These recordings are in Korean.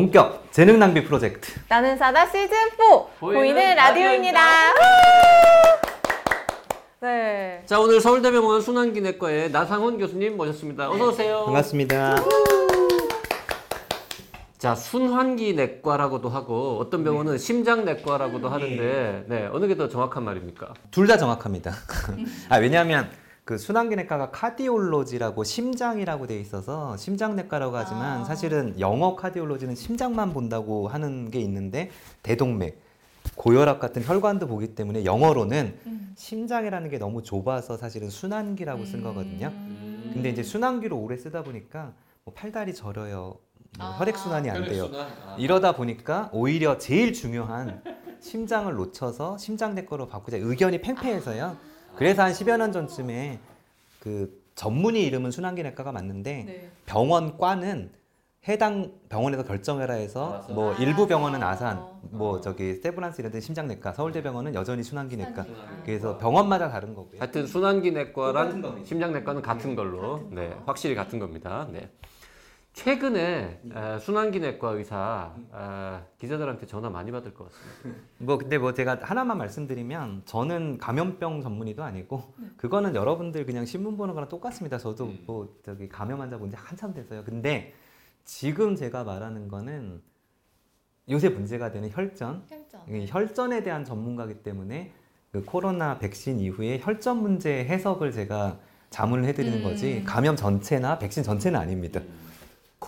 본격 재능 낭비 프로젝트. 나는 사다 시즌 4 보이는 보이는, 라디오입니다. 네. 자 오늘 서울대병원 순환기내과의 나상훈 교수님 모셨습니다. 어서 오세요. 반갑습니다. 자 순환기 내과라고도 하고 어떤 병원은 심장 내과라고도 하는데 네 어느 게 더 정확한 말입니까? 둘 다 정확합니다. 아, 왜냐하면 그 순환기내과가 카디올로지라고 심장이라고 돼 있어서 심장내과라고 하지만 아. 사실은 영어 카디올로지는 심장만 본다고 하는 게 있는데 대동맥, 고혈압 같은 혈관도 보기 때문에 영어로는 음. 심장이라는 게 너무 좁아서 사실은 순환기라고 쓴 거거든요. 음. 근데 이제 순환기로 오래 쓰다 보니까 뭐 팔다리 저려요. 뭐 아. 혈액순환이 안 돼요. 이러다 보니까 오히려 제일 중요한 심장을 놓쳐서 심장내과로 바꾸자 의견이 팽팽해서요. 그래서 한 10여 년 전쯤에 그 전문의 이름은 순환기내과가 맞는데 네. 병원과는 해당 병원에서 결정해라 해서 뭐 아. 일부 병원은 아산, 어. 뭐 저기 세브란스 이런 데 심장내과, 서울대병원은 여전히 순환기내과. 순환기내과. 그래서 병원마다 다른 거고요. 하여튼 순환기내과랑. 심장내과는 같은 걸로 네 확실히 같은 겁니다. 네. 최근에 에, 순환기내과 의사 에, 기자들한테 전화 많이 받을 것 같습니다. 뭐 근데 뭐 제가 하나만 말씀드리면 저는 감염병 전문의도 아니고 그거는 여러분들 그냥 신문 보는 거랑 똑같습니다. 저도 뭐 저기 감염 환자 본지 한참 됐어요. 근데 지금 제가 말하는 거는 요새 문제가 되는 혈전, 혈전. 이 혈전 에 대한 전문가기 때문에 그 코로나 백신 이후에 혈전 문제 해석을 제가 자문을 해드리는 음. 거지 감염 전체나 백신 전체는 아닙니다.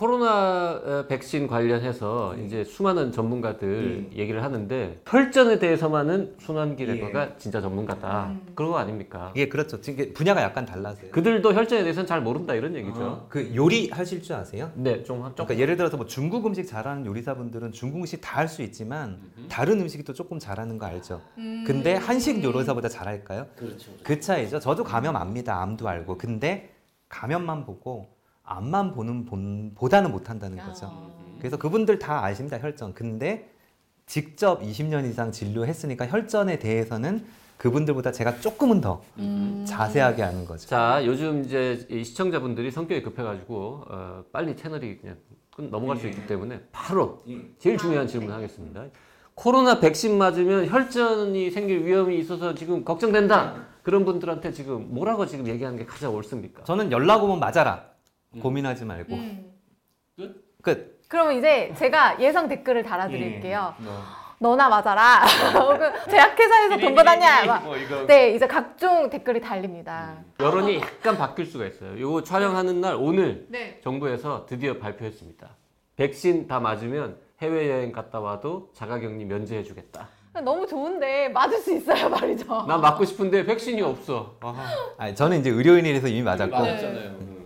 코로나 어, 백신 관련해서 이제 수많은 전문가들 얘기를 하는데 혈전에 대해서만은 순환기내과가 진짜 전문가다. 음. 그런 거 아닙니까? 이게 그렇죠. 지금 분야가 약간 달라서요. 그들도 혈전에 대해서는 잘 모른다 이런 얘기죠. 그 요리 하실 줄 아세요? 네, 좀 한- 그러니까 예를 들어서 뭐 중국 음식 잘하는 요리사분들은 중국 음식 다 할 수 있지만 다른 음식이 또 조금 잘하는 거 알죠. 음. 근데 한식 요리사보다 잘할까요? 그렇죠. 그 차이죠. 저도 감염 압니다. 암도 알고. 근데 감염만 보고 암만 보는 본, 보다는 못한다는 거죠. 아. 그래서 그분들 다 아십니다. 혈전. 근데 직접 20년 이상 진료했으니까 혈전에 대해서는 그분들보다 제가 조금은 더 음. 자세하게 아는 거죠. 자, 요즘 이제 이 시청자분들이 성격이 급해가지고 어, 빨리 채널이 그냥 끝- 넘어갈 수 있기 때문에 바로 제일 중요한 질문 하겠습니다. 코로나 백신 맞으면 혈전이 생길 위험이 있어서 지금 걱정된다. 그런 분들한테 지금 뭐라고 지금 얘기하는 게 가장 옳습니까? 저는 연락 오면 맞아라. 고민하지 말고. 음. 끝. 그러면 이제 제가 예상 댓글을 달아드릴게요. 뭐. 너나 맞아라. 혹은 제약회사에서 돈 받았냐. 막. 뭐 이거 네, 이제 각종 댓글이 달립니다. 여론이 약간 바뀔 수가 있어요. 이거 촬영하는 날 오늘 네. 정부에서 드디어 발표했습니다. 백신 다 맞으면 해외여행 갔다 와도 자가격리 면제해주겠다. 너무 좋은데 맞을 수 있어요, 말이죠. 난 맞고 싶은데 백신이 없어. 아니, 저는 이제 의료인이라서 이미 맞았고. 음. 아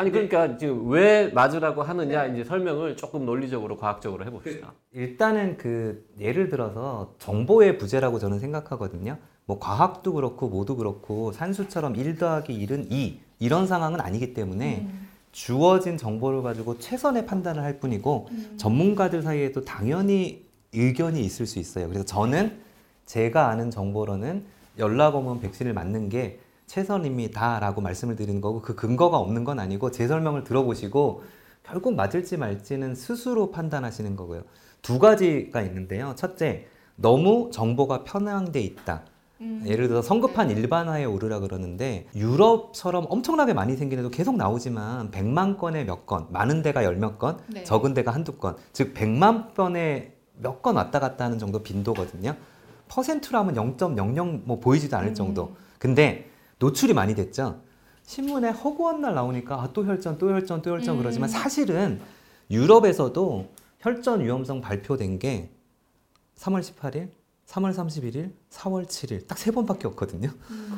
니 그러니까 지금 왜 맞으라고 하느냐 이제 설명을 조금 논리적으로 과학적으로 해봅시다. 일단은 그 예를 들어서 정보의 부재라고 저는 생각하거든요. 뭐 과학도 그렇고 뭐도 그렇고 산수처럼 1 더하기 1은 2 이런 상황은 아니기 때문에 음. 주어진 정보를 가지고 최선의 판단을 할 뿐이고 음. 전문가들 사이에도 당연히 의견이 있을 수 있어요. 그래서 저는 제가 아는 정보로는 연락 오면 백신을 맞는 게 최선입니다라고 말씀을 드리는 거고 그 근거가 없는 건 아니고 제 설명을 들어보시고 결국 맞을지 말지는 스스로 판단하시는 거고요. 두 가지가 있는데요. 첫째, 너무 정보가 편향돼 있다. 음. 예를 들어 성급한 일반화에 오르라 그러는데 유럽처럼 엄청나게 많이 생긴 애도 계속 나오지만 100만 건에 몇 건, 많은 데가 열 몇 건, 네. 적은 데가 한두 건, 즉 100만 건에 몇 건 왔다 갔다 하는 정도 빈도거든요. 퍼센트로 하면 0.00 뭐 보이지도 않을 음. 정도. 근데 노출이 많이 됐죠. 신문에 허구한 날 나오니까 아, 또 혈전, 또 혈전, 또 혈전 음. 그러지만 사실은 유럽에서도 혈전 위험성 발표된 게 3월 18일, 3월 31일, 4월 7일 딱 세 번밖에 없거든요.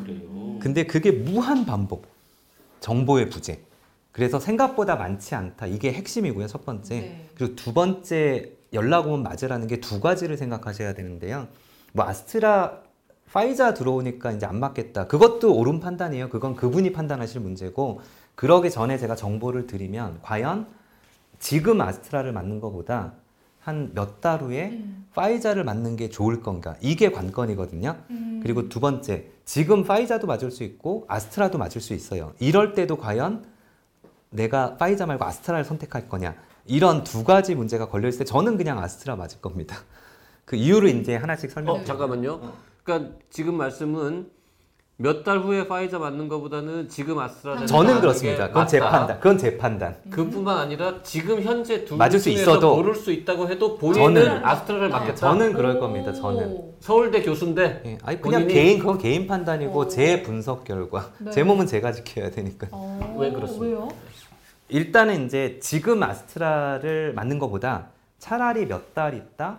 그래요. 근데 그게 무한 반복. 정보의 부재. 그래서 생각보다 많지 않다. 이게 핵심이고요. 첫 번째. 네. 그리고 두 번째 연락 오면 맞으라는 게 두 가지를 생각하셔야 되는데요. 뭐 아스트라 파이자 들어오니까 이제 안 맞겠다. 그것도 옳은 판단이에요. 그건 그분이 판단하실 문제고 그러기 전에 제가 정보를 드리면 과연 지금 아스트라를 맞는 것보다 한 몇 달 후에 음. 파이자를 맞는 게 좋을 건가? 이게 관건이거든요. 음. 그리고 두 번째, 지금 파이자도 맞을 수 있고 아스트라도 맞을 수 있어요. 이럴 때도 과연 내가 파이자 말고 아스트라를 선택할 거냐? 이런 두 가지 문제가 걸려 있을 때 저는 그냥 아스트라 맞을 겁니다. 그 이유를 이제 하나씩 설명해 어, 잠깐만요. 그러니까 지금 말씀은 몇 달 후에 파이자 맞는 것보다는 지금 아스트라제네카 저는 그렇습니다. 게 그건 제. 판단. 그건 제 판단. 그뿐만 아니라 지금 현재 둘 맞을 수 있어도 고를 수 있다고 해도 본인은 저는- 아스트라를 맞겠다. 저는 그럴 겁니다. 저는. 오. 서울대 교수인데 예, 아니 그냥 본인이- 개인 그건 개인 판단이고 어. 제 분석 결과. 네. 제 몸은 제가 지켜야 되니까. 어, 왜 그렇습니까? 왜요? 일단은 이제 지금 아스트라를 맞는 것보다 차라리 몇 달 있다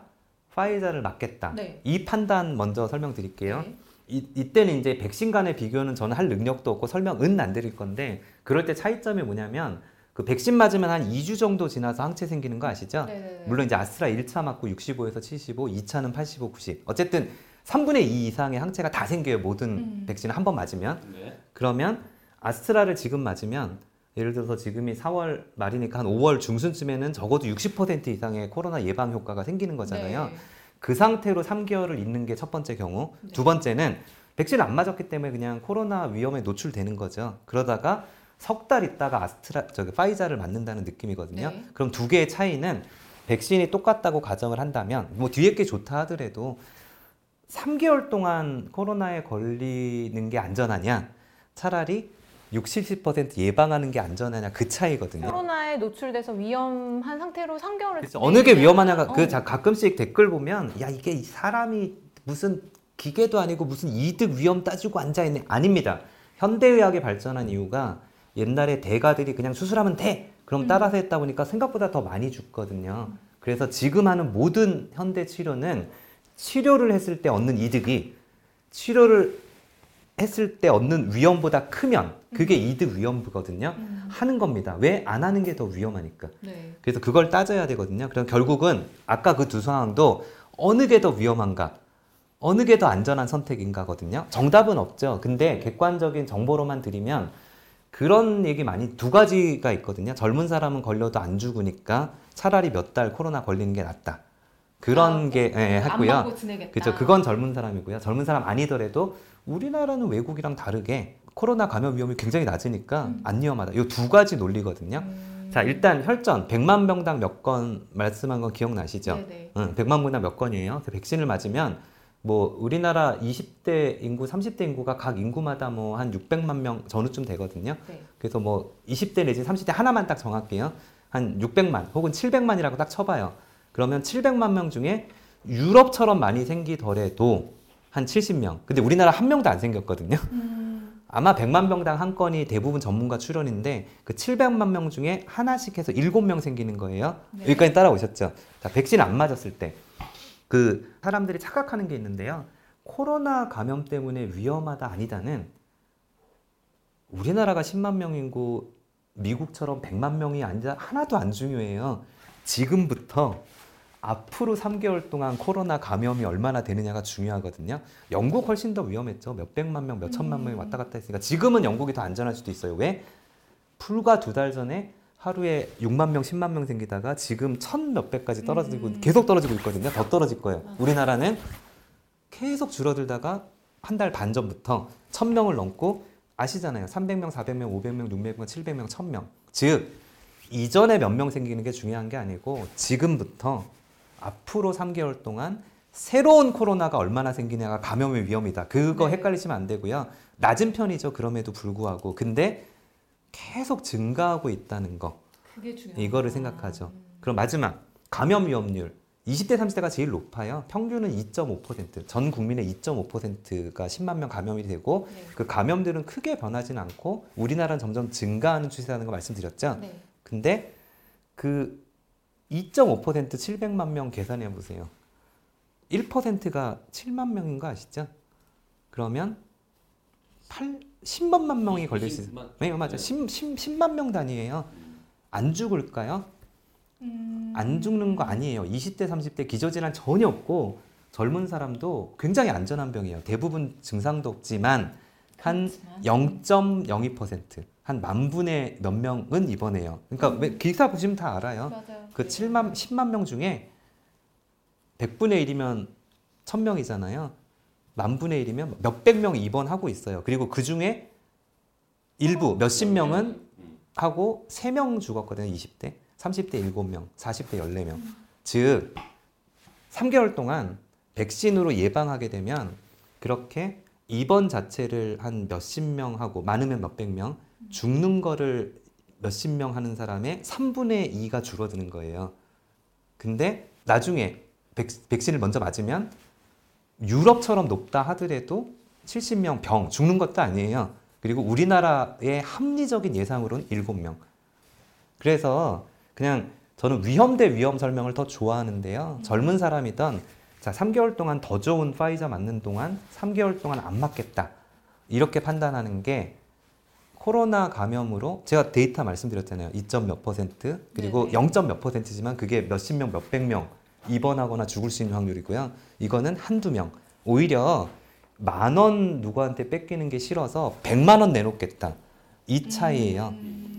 파이자를 맞겠다. 네. 이 판단 먼저 설명드릴게요. 네. 이, 이때는 이제 백신 간의 비교는 저는 할 능력도 없고 설명은 안 드릴 건데 그럴 때 차이점이 뭐냐면 그 백신 맞으면 한 2주 정도 지나서 항체 생기는 거 아시죠? 네네네. 물론 이제 아스트라 1차 맞고 65에서 75, 2차는 85, 90. 어쨌든 3분의 2 이상의 항체가 다 생겨요. 모든 음. 백신을 한 번 맞으면. 그러면 아스트라를 지금 맞으면 예를 들어서 지금이 4월 말이니까 한 5월 중순쯤에는 적어도 60% 이상의 코로나 예방 효과가 생기는 거잖아요. 네. 그 상태로 3개월을 있는 게 첫 번째 경우. 네. 두 번째는 백신 안 맞았기 때문에 그냥 코로나 위험에 노출되는 거죠. 그러다가 석 달 있다가 아스트라 저기 파이자를 맞는다는 느낌이거든요. 네. 그럼 두 개의 차이는 백신이 똑같다고 가정을 한다면 뭐 뒤에 게 좋다 하더라도 3개월 동안 코로나에 걸리는 게 안전하냐? 차라리 60, 70% 예방하는 게 안전하냐? 그 차이거든요. 코로나에 노출돼서 위험한 상태로 3개월을 그래서 어느 게 위험하냐가 어. 그 자- 가끔씩 댓글 보면 야 이게 사람이 무슨 기계도 아니고 무슨 이득 위험 따지고 앉아 있네 아닙니다. 현대의학이 발전한 이유가 옛날에 대가들이 그냥 수술하면 돼 그럼 음. 따라서 했다 보니까 생각보다 더 많이 죽거든요. 그래서 지금 하는 모든 현대 치료는 치료를 했을 때 얻는 이득이 치료를 했을 때 얻는 위험보다 크면 그게 이득 위험부거든요. 음. 하는 겁니다. 왜 안 하는 게 더 위험하니까. 네. 그래서 그걸 따져야 되거든요. 그럼 결국은 아까 그 두 상황도 어느 게 더 위험한가, 어느 게 더 안전한 선택인가거든요. 정답은 없죠. 근데 객관적인 정보로만 드리면 그런 얘기 많이 두 가지가 있거든요. 젊은 사람은 걸려도 안 죽으니까 차라리 몇 달 코로나 걸리는 게 낫다. 그런 아, 게 예. 맞고 지내겠다. 그렇죠. 그건 젊은 사람이고요. 젊은 사람 아니더라도 우리나라는 외국이랑 다르게 코로나 감염 위험이 굉장히 낮으니까 음. 안 위험하다. 이 두 가지 논리거든요. 음. 자, 일단 혈전 100만 명당 몇 건 말씀한 건 기억나시죠? 네네. 응, 100만 명당 몇 건이에요. 그래서 백신을 맞으면 뭐 우리나라 20대 인구, 30대 인구가 각 인구마다 뭐 한 600만 명 전후쯤 되거든요. 네. 그래서 뭐 20대 내지 30대 하나만 딱 정할게요. 한 600만 혹은 700만이라고 딱 쳐봐요. 그러면 700만 명 중에 유럽처럼 많이 생기더라도 한 70명. 근데 우리나라 한 명도 안 생겼거든요. 음. 아마 100만 명당 한 건이 대부분 전문가 출연인데 그 700만 명 중에 하나씩 해서 7명 생기는 거예요. 네. 여기까지 따라오셨죠? 자, 백신 안 맞았을 때 그 사람들이 착각하는 게 있는데요. 코로나 감염 때문에 위험하다 아니다는 우리나라가 10만 명 인구 미국처럼 100만 명이 아니라 하나도 안 중요해요. 지금부터 앞으로 3개월 동안 코로나 감염이 얼마나 되느냐가 중요하거든요. 영국 훨씬 더 위험했죠. 몇 백만 명, 몇 천만 명이 왔다 갔다 했으니까 지금은 영국이 더 안전할 수도 있어요. 왜? 불과 두 달 전에 하루에 6만 명, 10만 명 생기다가 지금 천 몇백까지 떨어지고 음. 계속 떨어지고 있거든요. 더 떨어질 거예요. 우리나라는 계속 줄어들다가 한 달 반 전부터 천 명을 넘고 아시잖아요. 300명, 400명, 500명, 600명, 700명, 1000명. 즉 이전에 몇 명 생기는 게 중요한 게 아니고 지금부터 앞으로 3개월 동안 새로운 코로나가 얼마나 생기냐가 감염의 위험이다. 그거 네. 헷갈리시면 안 되고요. 낮은 편이죠. 그럼에도 불구하고. 근데 계속 증가하고 있다는 거. 이거를 생각하죠. 그럼 마지막 감염 위험률 20대 30대가 제일 높아요. 평균은 2.5%. 전 국민의 2.5%가 10만 명 감염이 되고 네. 그 감염들은 크게 변하지는 않고 우리나라는 점점 증가하는 추세라는 거 말씀드렸죠. 네. 근데 그 2.5% 700만 명 계산해 보세요. 1%가 7만 명인 거 아시죠? 그러면 8, 10만만 명이 걸릴 수 있어요. 네, 맞아. 10, 10, 10 만 명 단위예요. 안 죽을까요? 음. 안 죽는 거 아니에요. 20대, 30대 기저질환 전혀 없고 젊은 사람도 굉장히 안전한 병이에요. 대부분 증상도 없지만 한 0.02% 한 만 분의 몇 명은 입원해요. 그러니까 왜 기사 보시면 다 알아요. 맞아요. 그 7만 10만 명 중에 100분의 1이면 1000명이잖아요. 만 분의 1이면 몇백 명이 입원하고 있어요. 그리고 그 중에 일부 몇십 명은 하고 3명 죽었거든요. 20대. 30대 7명, 40대 14명. 즉 3개월 동안 백신으로 예방하게 되면 그렇게 입원 자체를 한 몇십 명 하고 많으면 몇백 명 죽는 거를 몇십 명 하는 사람의 3분의 2가 줄어드는 거예요. 근데 나중에 백, 백신을 먼저 맞으면 유럽처럼 높다 하더라도 70명 병 죽는 것도 아니에요. 그리고 우리나라의 합리적인 예상으로는 7명. 그래서 그냥 저는 위험 대 위험 설명을 더 좋아하는데요. 젊은 사람이던 자, 3개월 동안 더 좋은 파이자 맞는 동안 3개월 동안 안 맞겠다. 이렇게 판단하는 게 코로나 감염으로 제가 데이터 말씀드렸잖아요. 2점 몇 퍼센트 그리고 네네. 0점 몇 퍼센트지만 그게 몇십 명, 몇백 명 입원하거나 죽을 수 있는 확률이고요. 이거는 한두 명. 오히려 만 원 누구한테 뺏기는 게 싫어서 100만 원 내놓겠다. 이 차이예요.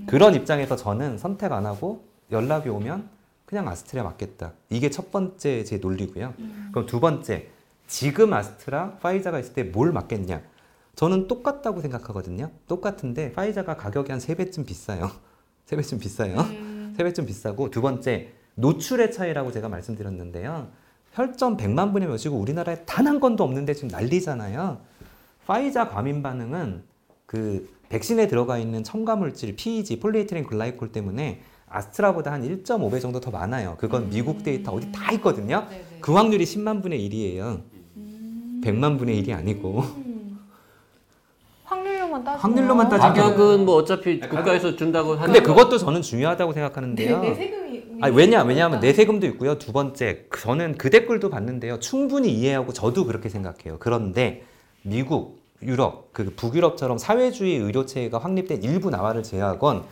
그런 입장에서 저는 선택 안 하고 연락이 오면 그냥 아스트라 맞겠다. 이게 첫 번째 제 논리고요. 그럼 두 번째, 지금 아스트라, 파이자가 있을 때 뭘 맞겠냐? 저는 똑같다고 생각하거든요. 똑같은데 파이자가 가격이 한 세배쯤 비싸요. 세배쯤 비싸요. 세배쯤 비싸고 두 번째, 노출의 차이라고 제가 말씀드렸는데요. 혈전 100만 분의 몇이고 우리나라에 단 한 건도 없는데 지금 난리잖아요. 파이자 과민 반응은 그 백신에 들어가 있는 첨가 물질 PEG, polyethylene glycol 때문에 아스트라보다 한 1.5배 정도 더 많아요. 그건 미국 데이터 어디 다 있거든요. 네네. 그 확률이 10만 분의 1이에요. 100만 분의 1이 아니고. 음. 확률로만 따지면 확률로만 따지면 가격은 뭐 어차피 국가에서 준다고 하는 근데 그것도 저는 중요하다고 생각하는데요. 네, 내 세금이 아니 왜냐 왜냐하면 내 세금도 있고요. 두 번째 저는 그 댓글도 봤는데요. 충분히 이해하고 저도 그렇게 생각해요. 그런데 미국, 유럽, 그 북유럽처럼 사회주의 의료 체계가 확립된 일부 나라를 제외하건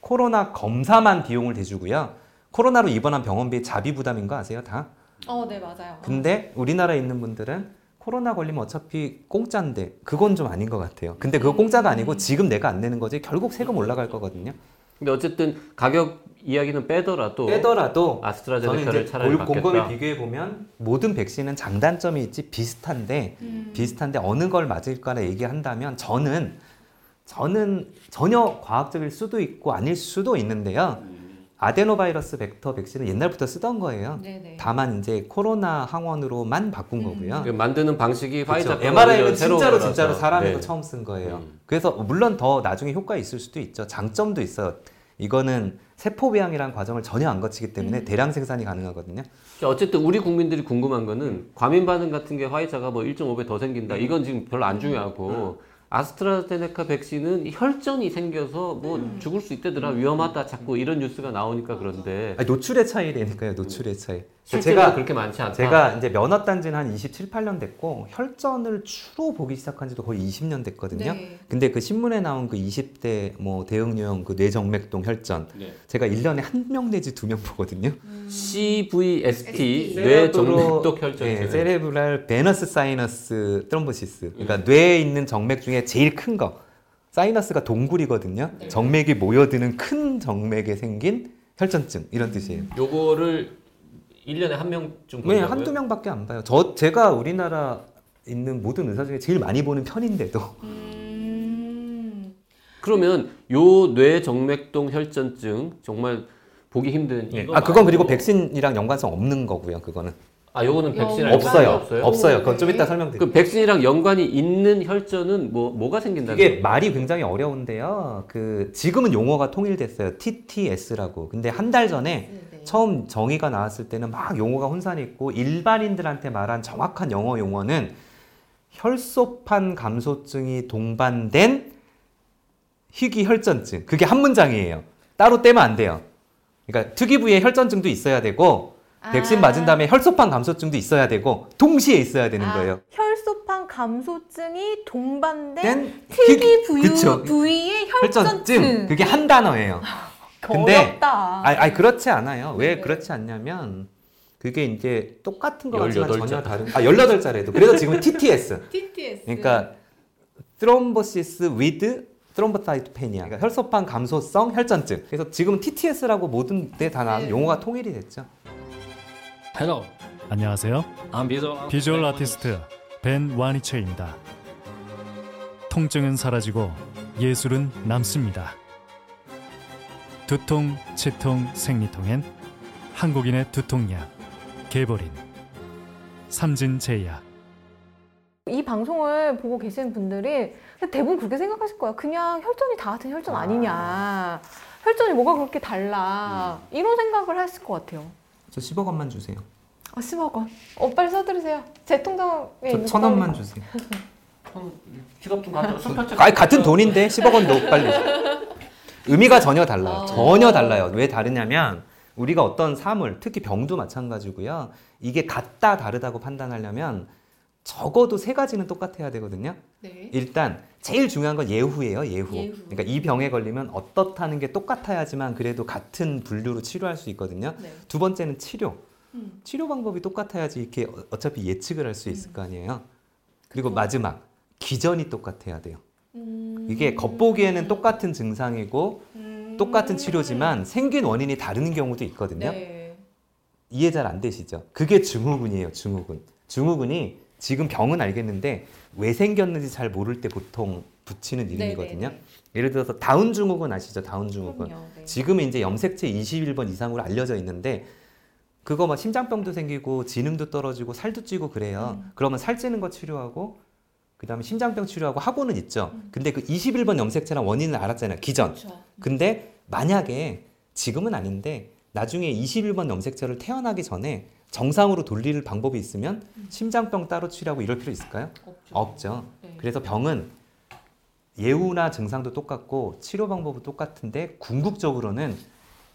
코로나 검사만 비용을 대주고요. 코로나로 입원한 병원비 자비 부담인 거 아세요 다? 어, 네 맞아요. 근데 우리나라에 있는 분들은 코로나 걸리면 어차피 공짜인데 그건 좀 아닌 것 같아요. 근데 그거 공짜가 아니고 지금 내가 안 내는 거지 결국 세금 올라갈 거거든요. 근데 어쨌든 가격 이야기는 빼더라도 빼더라도 아스트라제네카를 차라리 올 곰곰이. 비교해 보면 모든 백신은 장단점이 있지 비슷한데 음. 비슷한데 어느 걸 맞을까를 얘기한다면 저는 저는 전혀 과학적일 수도 있고 아닐 수도 있는데요. 아데노바이러스 벡터 백신은 옛날부터 쓰던 거예요. 네네. 다만 이제 코로나 항원으로만 바꾼 음. 거고요. 그 만드는 방식이 그렇죠. MRI는 진짜로 거라서. 진짜로 사람에서 네. 처음 쓴 거예요. 음. 그래서 물론 더 나중에 효과 있을 수도 있죠. 장점도 있어요. 이거는 세포 배양이라는 과정을 전혀 안 거치기 때문에 음. 대량 생산이 가능하거든요. 어쨌든 우리 국민들이 궁금한 거는 과민 반응 같은 게 화이자가 뭐 1.5배 더 생긴다. 음. 이건 지금 별로 안 중요하고 아스트라제네카 백신은 혈전이 생겨서 뭐 음. 죽을 수 있다더라 위험하다 자꾸 이런 뉴스가 나오니까 그런데 아니, 노출의 차이라니까요. 노출의 차이. 실제로 제가 그렇게 많지 않다. 제가 이제 면허 딴지는 한 27, 8년 됐고 혈전을 주로 보기 시작한 지도 거의 20년 됐거든요. 네. 근데 그 신문에 나온 그 20대 뭐 대응유형 그 뇌정맥동 혈전 네. 제가 1년에 한 명 내지 두 명 보거든요. CVST cerebro- 뇌정맥동 혈전. 네, cerebral venous sinus thrombosis. 그러니까 뇌에 있는 정맥 중에 제일 큰 거. sinus가 동굴이거든요. 네. 정맥이 모여드는 큰 정맥에 생긴 혈전증 이런 뜻이에요. 요거를 1년에 한 명쯤 왜 한두 명밖에 안 봐요. 저 제가 우리나라 있는 모든 의사 중에 제일 많이 보는 편인데도 음. 그러면 요 뇌정맥동 혈전증 정말 보기 힘든 이거 아 그건 그리고 백신이랑 연관성 없는 거고요. 그거는 아 요거는 백신 연관이 없어요. 없어요? 없어요. 그건 좀 네. 이따 설명드릴게요. 그 백신이랑 연관이 있는 혈전은 뭐 뭐가 생긴다는 이게 거예요? 말이 굉장히 어려운데요. 그 지금은 용어가 통일됐어요. TTS라고. 근데 한 달 전에 네네. 처음 정의가 나왔을 때는 막 용어가 혼선이 있고 일반인들한테 말한 정확한 영어 용어는 혈소판 감소증이 동반된 희귀 혈전증. 그게 한 문장이에요. 따로 떼면 안 돼요. 그러니까 특이 부위에 혈전증도 있어야 되고 백신 아. 맞은 다음에 혈소판 감소증도 있어야 되고 동시에 있어야 되는 아, 거예요. 혈소판 감소증이 동반된 된 특이 부유, 그쵸. 부위의 혈전증. 혈전증. 그게 한 단어예요. 근데- 어렵다. 아니, 아니 그렇지 않아요. 왜 네. 그렇지 않냐면 그게 이제 똑같은 거 같지만 18 전혀 자. 다른 아 18자래도 그래서 지금 TTS TTS. 그러니까 thrombosis with thrombocytopenia 그러니까 혈소판 감소성 혈전증 그래서 지금 TTS라고 모든 데 다 나와서 네. 용어가 통일이 됐죠 Hello, 안녕하세요. I'm visual, 비주얼 아티스트 벤 와니체입니다. 통증은 사라지고 예술은 남습니다. 두통, 치통, 생리통엔 한국인의 두통약 게보린 삼진제약 이 방송을 보고 계시는 분들이 대부분 그렇게 생각하실 거야. 그냥 혈전이 다 같은 혈전 아니냐. 혈전이 뭐가 그렇게 달라. 이런 생각을 했을 것 같아요. 저 10억 원만 주세요 어, 10억 원. 어, 빨리 써드리세요. 제 통장에 있는 저거천 빨리. 원만 주세요 지갑 좀 갖다 손편지 아니 같은 돈인데 10억 원도 빨리 의미가 전혀 달라요 어. 전혀 달라요 왜 다르냐면 우리가 어떤 사물 특히 병도 마찬가지고요 이게 같다 다르다고 판단하려면 적어도 세 가지는 똑같아야 되거든요 네. 일단 제일 중요한 건 예후예요, 예후. 예후. 그러니까 이 병에 걸리면 어떻다는 게 똑같아야지만 그래도 같은 분류로 치료할 수 있거든요. 네. 두 번째는 치료. 음. 치료 방법이 똑같아야지 이렇게 어- 어차피 예측을 할 수 있을 거 아니에요. 그리고 그쵸. 마지막 기전이 똑같아야 돼요. 음. 이게 겉보기에는 똑같은 증상이고 음. 똑같은 치료지만 생긴 원인이 다른 경우도 있거든요. 네. 이해 잘 안 되시죠? 그게 증후군이에요, 증후군. 증후군이 지금 병은 알겠는데 왜 생겼는지 잘 모를 때 보통 붙이는 이름이거든요. 네네네. 예를 들어서 다운 증후군 아시죠? 다운 증후군. 네. 지금은 이제 염색체 21번 이상으로 알려져 있는데 그거 막 심장병도 생기고 지능도 떨어지고 살도 찌고 그래요. 음. 그러면 살찌는 거 치료하고 그다음에 심장병 치료하고 하고는 있죠. 음. 근데 그 21번 염색체랑 원인을 알았잖아요. 기전. 그렇죠. 근데 만약에 지금은 아닌데 나중에 21번 염색체를 태어나기 전에 정상으로 돌릴 방법이 있으면 심장병 따로 치료하고 이럴 필요 있을까요? 없죠. 없죠. 네. 그래서 병은 예후나 증상도 똑같고 치료 방법은 똑같은데 궁극적으로는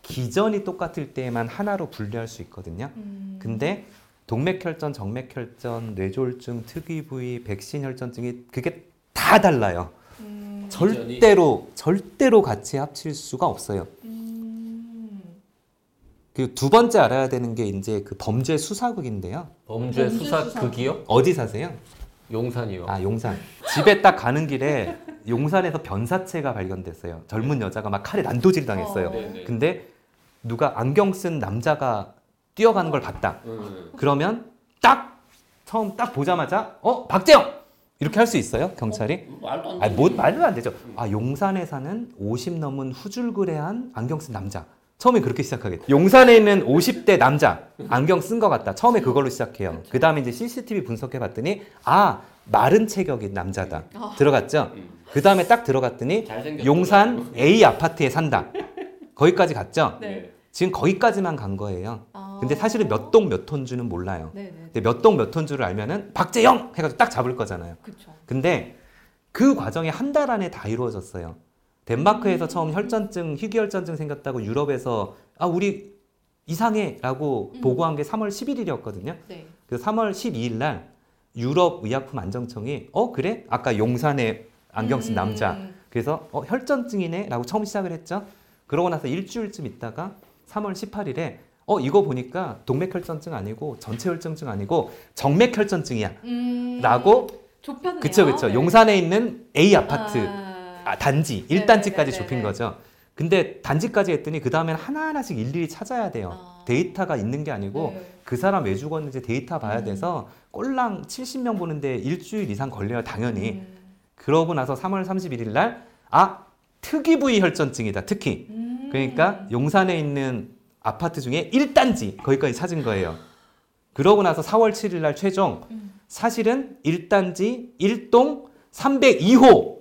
기전이 똑같을 때만 하나로 분류할 수 있거든요. 음. 근데 동맥혈전, 정맥혈전, 뇌졸중, 특이 부위, 백신 혈전증이 그게 다 달라요. 음. 절대로 절대로 같이 합칠 수가 없어요. 음. 그두 번째 알아야 되는 게 이제 그 범죄 수사국인데요. 범죄 범죄 수사 수사. 극이요? 어디 사세요? 용산이요. 아 용산. 집에 딱 가는 길에 용산에서 변사체가 발견됐어요. 젊은 여자가 막 칼에 난도질 당했어요. 어. 네네. 근데 누가 안경 쓴 남자가 뛰어가는 걸 봤다. 음. 그러면 딱 처음 딱 보자마자 어 박재영 이렇게 할 수 있어요 경찰이? 말도 안 아니 뭐 말도 안 되죠. 아 용산에 사는 50 넘은 후줄그레한 안경 쓴 남자. 처음에 그렇게 시작하겠죠. 용산에 있는 50대 남자 안경 쓴 것 같다. 처음에 그걸로 시작해요. 그 다음에 이제 CCTV 분석해 봤더니 아 마른 체격인 남자다. 들어갔죠. 그 다음에 딱 들어갔더니 잘생겼다. 용산 A 아파트에 산다. 거기까지 갔죠. 네. 지금 거기까지만 간 거예요. 아. 근데 사실은 몇 동 몇 톤주는 몰라요. 네 네. 근데 몇 동 몇 톤주를 알면은 박재영 해가지고 딱 잡을 거잖아요. 그렇죠. 근데 그 과정이 한 달 안에 다 이루어졌어요. 덴마크에서 처음 혈전증, 희귀혈전증 생겼다고 유럽에서 아 우리 이상해라고 음. 보고한 게 3월 11일이었거든요. 네. 그래서 3월 12일 날 유럽 의약품 안정청이 어 그래 아까 용산에 안경 쓴 음. 남자 그래서 어 혈전증이네라고 처음 시작을 했죠. 그러고 나서 일주일쯤 있다가 3월 18일에 어 이거 보니까 동맥혈전증 아니고 전체혈전증 아니고 정맥혈전증이야. 음. 라고 좁혔네요. 그쵸 그쵸 네. 용산에 있는 A 아파트 아. 아, 단지 네네네네네. 1단지까지 좁힌 거죠. 근데 단지까지 했더니 그 다음엔 하나하나씩 일일이 찾아야 돼요. 아. 데이터가 있는 게 아니고 네. 그 사람 왜 죽었는지 데이터 봐야 음. 돼서 꼴랑 70명 보는데 일주일 이상 걸려요 당연히. 음. 그러고 나서 3월 31일 날 아 특이 부위 혈전증이다 특히. 음. 그러니까 용산에 있는 아파트 중에 1단지 거기까지 찾은 거예요. 그러고 나서 4월 7일 날 최종 음. 사실은 1단지 1동 302호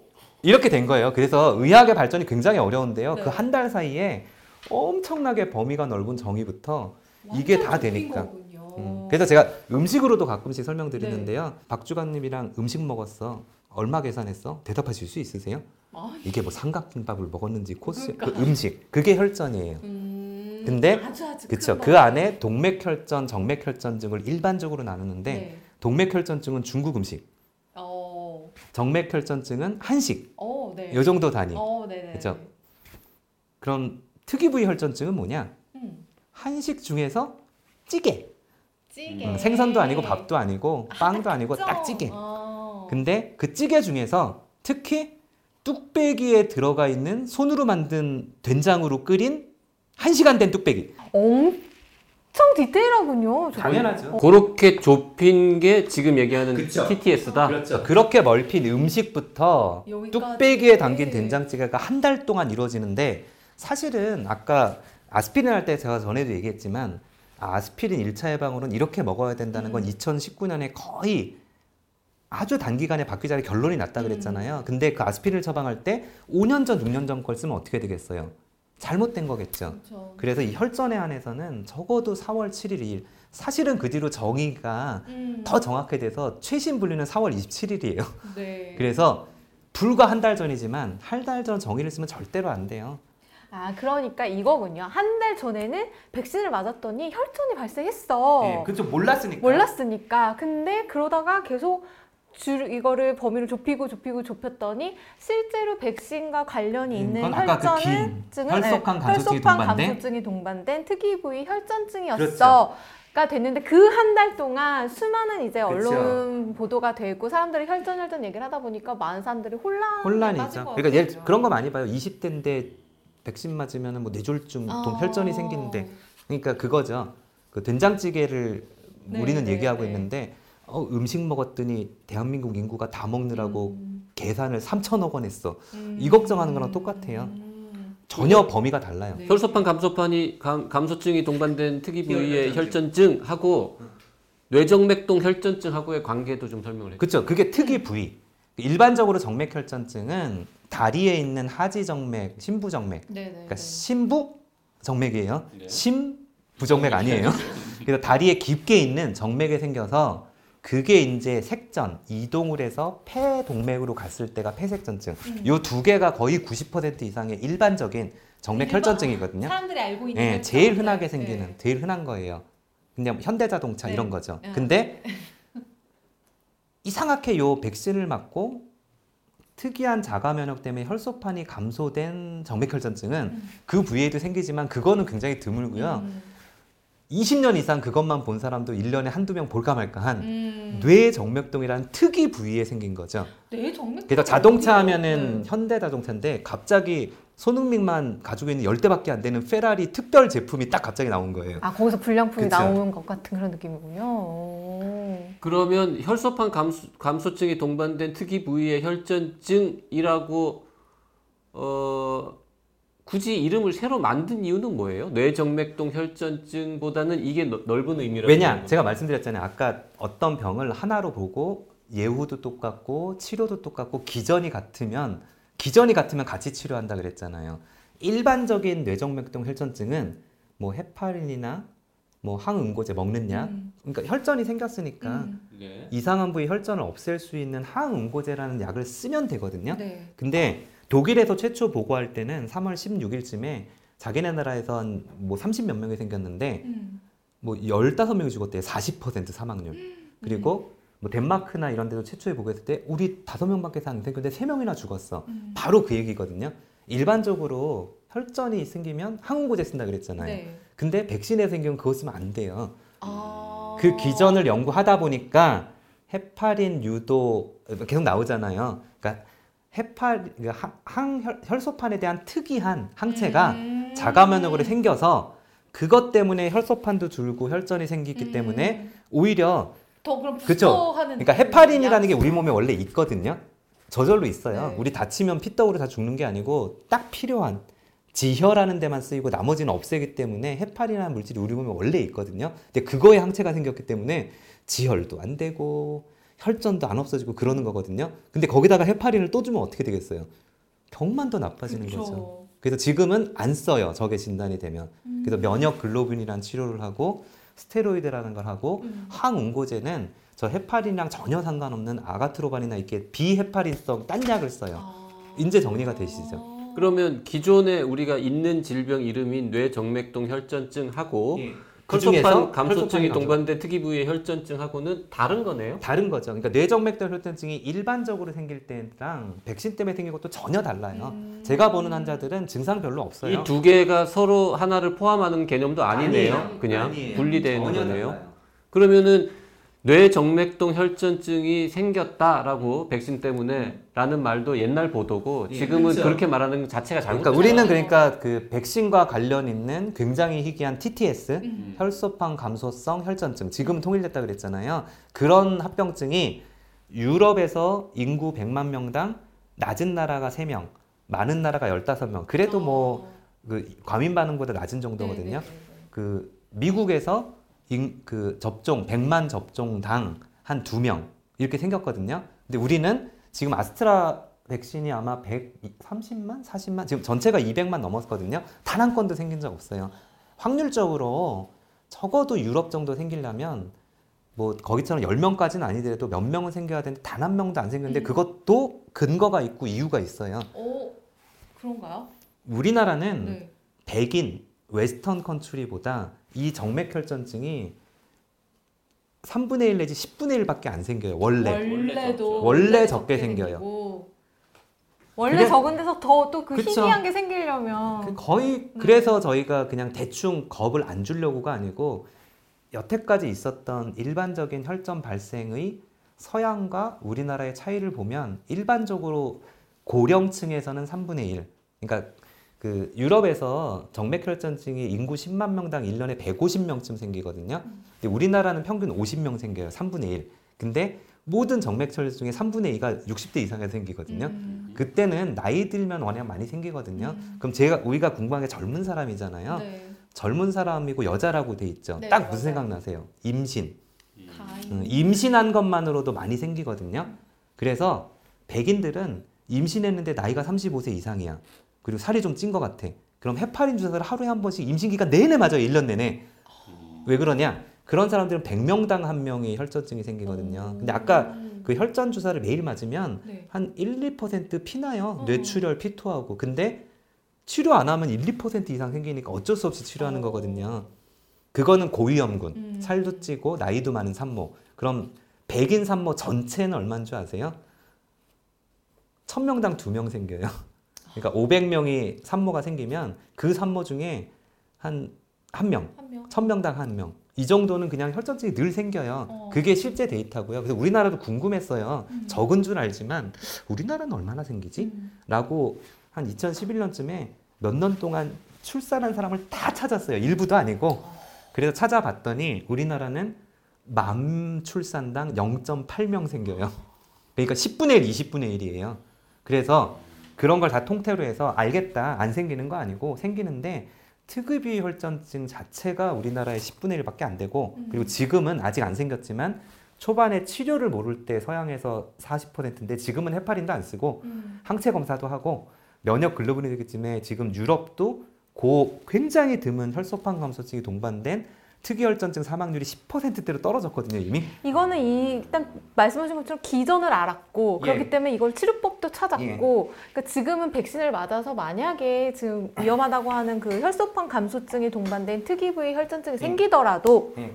이렇게 된 거예요. 그래서 의학의 발전이 굉장히 어려운데요. 네. 그 한 달 사이에 엄청나게 범위가 넓은 정의부터 이게 다 되니까. 음, 그래서 제가 음식으로도 가끔씩 설명드리는데요. 박주관님이랑 음식 먹었어. 얼마 계산했어? 대답하실 수 있으세요? 아, 이게 뭐 삼각김밥을 먹었는지 코스 그 그러니까. 음식 그게 혈전이에요. 음. 근데 아주 아주 그쵸. 큰그 거. 안에 동맥혈전, 정맥혈전증을 일반적으로 나누는데 네. 동맥혈전증은 중국 음식, 어. 정맥혈전증은 한식. 어, 네. 요 정도 단위. 어, 네 네. 그쵸. 그럼 특이 부위 혈전증은 뭐냐? 음. 한식 중에서 찌개. 찌개. 음, 생선도 아니고 밥도 아니고 빵도 아 니고 딱 찌개. 어. 근데 그 찌개 중에서 특히 뚝배기에 들어가 있는 손으로 만든 된장으로 끓인 한 시간 된 뚝배기. 엄 청 디테일하군요. 저거. 당연하죠. 그렇게 좁힌 게 지금 얘기하는 그쵸. TTS다. 그렇죠. 그렇게 멀핀 음식부터 여기까지. 뚝배기에 담긴 된장찌개가 한 달 동안 이루어지는데 사실은 아까 아스피린 할 때 제가 전에도 얘기했지만 아, 아스피린 1차 예방으로는 이렇게 먹어야 된다는 건 2019년에 거의 아주 단기간에 박 기자의 결론이 났다 그랬잖아요. 근데 그 아스피린을 처방할 때 5년 전, 6년 전 걸 쓰면 어떻게 되겠어요? 잘못된 거겠죠. 그렇죠. 그래서 이 혈전에 한해서는 적어도 4월 7일 2일 사실은 그 뒤로 정의가 음. 더 정확히 돼서 최신 분류는 4월 27일이에요. 네. 그래서 불과 한 달 전이지만 한 달 전 정의를 쓰면 절대로 안 돼요. 아 그러니까 이거군요. 한 달 전에는 백신을 맞았더니 혈전이 발생했어. 그좀 몰랐으니까. 몰랐으니까. 근데 그러다가 계속 줄 이거를 범위를 좁히고 좁히고 좁혔더니 실제로 백신과 관련이 음, 있는 그 혈전은 긴 증은 혈소판 네, 혈소판 동반된? 감소증이 동반된 특이 부위 혈전증이었어. 그렇죠. 가 됐는데 그 한 달 동안 수많은 이제 그렇죠. 언론 보도가 되고 사람들이 혈전 혈전 얘기를 하다 보니까 많은 사람들이 빠진 혼란이죠. 것 그러니까 예를. 그런 거 많이 봐요. 20대인데 백신 맞으면 뭐 뇌졸중, 어. 동 혈전이 생기는데 그러니까 그거죠. 그 된장찌개를 네, 우리는 네, 얘기하고 네. 있는데 어, 음식 먹었더니 대한민국 인구가 다 먹느라고 음. 계산을 3천억 원 했어. 음. 이 걱정하는 거랑 똑같아요. 음. 전혀 범위가 달라요. 네. 혈소판 감소판이 감, 감소증이 동반된 특이 부위의 혈전증. 혈전증하고 뇌정맥동 혈전증하고의 관계도 좀 설명을 해주세요. 그렇죠. 그게 특이 부위. 일반적으로 정맥 혈전증은 다리에 있는 하지 정맥, 신부 정맥. 네네. 그러니까 신부 정맥이에요. 심부 정맥 아니에요. 그래서 다리에 깊게 있는 정맥이 생겨서 그게 이제 색전 이동을 해서 폐 동맥으로 갔을 때가 폐색전증. 요두 개가 거의 90% 이상의 일반적인 정맥 일반- 혈전증이거든요. 사람들이 알고 있는 예, 혈전. 제일 흔하게 네. 생기는, 제일 흔한 거예요. 그냥 현대자동차 네. 이런 거죠. 네. 근데 이상하게 요 백신을 맞고 특이한 자가 면역 때문에 혈소판이 감소된 정맥혈전증은 그 부위에도 생기지만 그거는 굉장히 드물고요. 음. 20년 이상 그것만 본 사람도 1년에 한두 명 볼까 말까 한 음. 뇌정맥동이라는 특이 부위에 생긴 거죠. 뇌 정맥. 그래서 자동차 하면은 음. 현대 자동차인데 갑자기 손흥민만 가지고 있는 10대밖에 안 되는 페라리 특별 제품이 딱 갑자기 나온 거예요. 아 거기서 불량품이 그쵸. 나오는 것 같은 그런 느낌이군요. 오. 그러면 혈소판 감소, 감소증이 동반된 특이 부위의 혈전증이라고 어, 굳이 이름을 새로 만든 이유는 뭐예요? 뇌정맥동 혈전증보다는 이게 넓- 넓은 의미라고 왜냐? 제가 말씀드렸잖아요. 아까 어떤 병을 하나로 보고 예후도 똑같고 치료도 똑같고 기전이 같으면 기전이 같으면 같이 치료한다 그랬잖아요. 일반적인 뇌정맥동 혈전증은 뭐 헤파린이나 뭐 항응고제 먹는 약, 그러니까 혈전이 생겼으니까 음. 네. 이상한 부위 혈전을 없앨 수 있는 항응고제라는 약을 쓰면 되거든요. 네. 근데 독일에서 최초 보고할 때는 3월 16일쯤에 자기네 나라에서 한 뭐 30몇 명이 생겼는데 음. 뭐 15명이 죽었대요. 40% 사망률. 그리고 뭐 덴마크나 이런 데도 최초에 보고했을 때 우리 5명밖에 안 생겼는데 3명이나 죽었어. 바로 그 얘기거든요. 일반적으로 혈전이 생기면 항응고제 쓴다 그랬잖아요. 네. 근데 백신에 생기면 그거 쓰면 안 돼요. 아. 그 기전을 연구하다 보니까 헤파린 유도 계속 나오잖아요. 그러니까 헤파린 그 항- 항 혈소판에 대한 특이한 항체가 음. 자가 면역으로 생겨서 그것 때문에 혈소판도 줄고 혈전이 생기기 음. 때문에 오히려 더 그럼 그쵸? 그러니까 느낌이야. 헤파린이라는 게 우리 몸에 원래 있거든요. 저절로 있어요. 네. 우리 다치면 피떡으로 다 죽는 게 아니고 딱 필요한 지혈하는 데만 쓰이고 나머지는 없애기 때문에 헤파린이라는 물질이 우리 몸에 원래 있거든요. 근데 그거에 항체가 생겼기 때문에 지혈도 안 되고 혈전도 안 없어지고 그러는 거거든요. 근데 거기다가 헤파린을 또 주면 어떻게 되겠어요? 병만 더 나빠지는 그쵸. 거죠. 그래서 지금은 안 써요. 저게 진단이 되면. 음. 그래서 면역 글로빈이라는 치료를 하고 스테로이드라는 걸 하고 음. 항응고제는 저 헤파린이랑 전혀 상관없는 argatroban이나 이렇게 비헤파린성 딴 약을 써요. 아. 이제 정리가 되시죠? 그러면 기존에 우리가 있는 질병 이름인 뇌정맥동 혈전증하고 그 중에서 혈소판 감소증이 동반된 특이 부위의 혈전증하고는 다른 거네요. 다른 거죠. 그러니까 뇌정맥동 혈전증이 일반적으로 생길 때랑 백신 때문에 생긴 것도 전혀 달라요. 음. 제가 보는 환자들은 증상 별로 없어요. 이 두 개가 서로 하나를 포함하는 개념도 아니네요. 아니에요. 그냥 아니에요. 분리되는 거네요. 달라요. 그러면은 뇌정맥동 혈전증이 생겼다라고 백신 때문에 라는 말도 옛날 보도고 지금은 그렇게 말하는 것 자체가 잘못. 그러니까 우리는 그러니까 그 백신과 관련 있는 굉장히 희귀한 TTS, 혈소판 감소성 혈전증, 지금 통일됐다 그랬잖아요. 그런 합병증이 유럽에서 인구 100만 명당 낮은 나라가 3명, 많은 나라가 15명. 그래도 뭐그 과민 반응보다 낮은 정도거든요. 그 미국에서 인, 그 접종 100만 접종당 한 두 명 이렇게 생겼거든요. 근데 우리는 지금 아스트라 백신이 아마 130만, 40만 지금 전체가 200만 넘었거든요. 단 한 건도 생긴 적 없어요. 확률적으로 적어도 유럽 정도 생기려면 뭐 거기처럼 10명까지는 아니더라도 몇 명은 생겨야 되는데 단 한 명도 안 생겼는데 그것도 근거가 있고 이유가 있어요. 오 그런가요? 우리나라는 네. 백인 Western country보다 이 정맥혈전증이 3분의 1 내지 10분의 1밖에 안 생겨요. 원래. 원래도 원래 적게 생겨요. 원래 그게- 적은 데서 더 또 그. 희귀한 게 생기려면 그 거의 그래서 저희가 그냥 대충 겁을 안 주려고가 아니고 여태까지 있었던 일반적인 혈전 발생의 서양과 우리나라의 차이를 보면 일반적으로 고령층에서는 3분의 1. 그러니까 그 유럽에서 정맥혈전증이 인구 10만 명당 1년에 150명쯤 생기거든요. 근데 우리나라는 평균 50명 생겨요. 3분의 1. 근데 모든 정맥혈 중에 3분의 2가 60대 이상에 생기거든요. 그때는 나이 들면 워낙 많이 생기거든요. 그럼 제가 우리가 궁금한 게 젊은 사람이잖아요. 네. 젊은 사람이고 여자라고 돼 있죠. 네, 딱 무슨 맞아요. 생각 나세요? 임신. 가인. 음, 임신한 것만으로도 많이 생기거든요. 그래서 백인들은 임신했는데 나이가 35세 이상이야. 그리고 살이 좀 찐 것 같아. 그럼 헤파린 주사를 하루에 한 번씩 임신 기간 내내 맞아요. 1년 내내. 왜 그러냐? 그런 사람들은 100명당 한 명이 혈전증이 생기거든요. 근데 아까 그 혈전 주사를 매일 맞으면 네. 한 1, 2% 피나요. 어. 뇌출혈, 피토하고. 근데 치료 안 하면 1, 2% 이상 생기니까 어쩔 수 없이 치료하는 어. 거거든요. 그거는 고위험군. 음. 살도 찌고 나이도 많은 산모. 그럼 백인 산모 전체는 얼마인 줄 아세요? 1000명당 2명 생겨요. 그러니까 500명이 산모가 생기면 그 산모 중에 한 한 명, 한 명. 1000명당 한 명. 이 정도는 그냥 혈전증이 늘 생겨요. 어. 그게 실제 데이터고요. 그래서 우리나라도 궁금했어요. 음. 적은 줄 알지만 우리나라는 얼마나 생기지? 라고 한 2011년쯤에 몇 년 동안 출산한 사람을 다 찾았어요. 일부도 아니고. 그래서 찾아봤더니 우리나라는 만 출산당 0.8명 생겨요. 그러니까 10분의 1, 20분의 1이에요. 그래서 그런 걸 다 통태로 해서 알겠다. 안 생기는 거 아니고 생기는데 특급이 혈전증 자체가 우리나라의 10분의 1밖에 안 되고 그리고 지금은 아직 안 생겼지만 초반에 치료를 모를 때 서양에서 40%인데 지금은 헤파린도 안 쓰고 음. 항체 검사도 하고 면역 글로불린이기 지금 유럽도 고 굉장히 드문 혈소판 감소증이 동반된 특이혈전증 사망률이 10%대로 떨어졌거든요 이미. 이거는 이 일단 말씀하신 것처럼 기전을 알았고 예. 그렇기 때문에 이걸 치료법도 찾았고 그러니까 지금은 백신을 맞아서 만약에 지금 위험하다고 하는 그 혈소판 감소증이 동반된 특이 부위 혈전증이 생기더라도 예.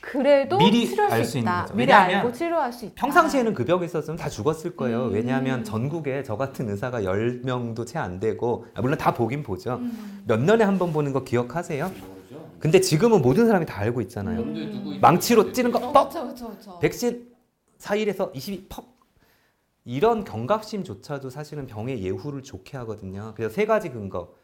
그래도 미리 치료할 알수 있다. 미리 알고 치료할 수 있다. 평상시에는 그 벽에 있었으면 다 죽었을 거예요. 음. 왜냐하면 전국에 저 같은 의사가 10명도 채 안 되고 아, 물론 다 보긴 보죠. 음. 몇 년에 한 번 보는 거 기억하세요? 근데 지금은 모든 사람이 다 알고 있잖아요. 음. 망치로 찌는 거 어, 뻑! 그렇죠, 그렇죠, 그렇죠. 백신 4일에서 22 퍽! 이런 경각심조차도 사실은 병의 예후를 좋게 하거든요. 그래서 세 가지 근거.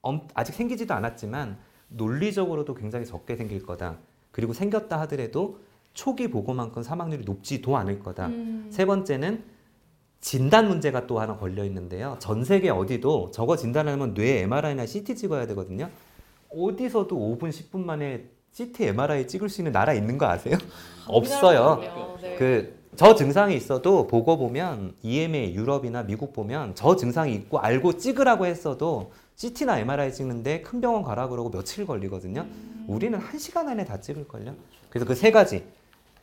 엄- 아직 생기지도 않았지만 논리적으로도 굉장히 적게 생길 거다. 그리고 생겼다 하더라도 초기 보고만큼 사망률이 높지도 않을 거다. 음. 세 번째는 진단 문제가 또 하나 걸려 있는데요. 전 세계 어디도 저거 진단하려면 뇌 MRI나 CT 찍어야 되거든요. 어디서도 5분, 10분 만에 CT, MRI 찍을 수 있는 나라 있는 거 아세요? 없어요. 네. 그저 증상이 있어도 보고 보면 EMA 유럽이나 미국 보면 저 증상이 있고 알고 찍으라고 했어도 CT나 MRI 찍는데 큰 병원 가라 그러고 며칠 걸리거든요. 우리는 한 시간 안에 다 찍을 걸요. 그래서 그 세 가지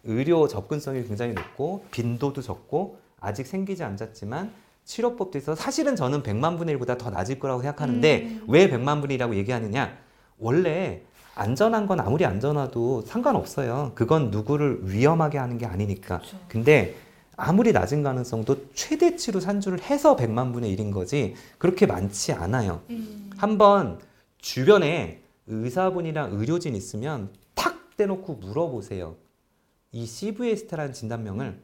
의료 접근성이 굉장히 높고 빈도도 적고 아직 생기지 않았지만 치료법도 있어 사실은 저는 100만 분의 1보다 더 낮을 거라고 생각하는데 왜 100만 분이라고 얘기하느냐 원래 안전한 건 아무리 안전해도 상관없어요 그건 누구를 위험하게 하는 게 아니니까 근데 아무리 낮은 가능성도 최대치로 산출을 해서 100만 분의 1인 거지 그렇게 많지 않아요 음. 한번 주변에 의사분이랑 의료진 있으면 탁딱 대놓고 물어보세요. 이 CVST라는 진단명을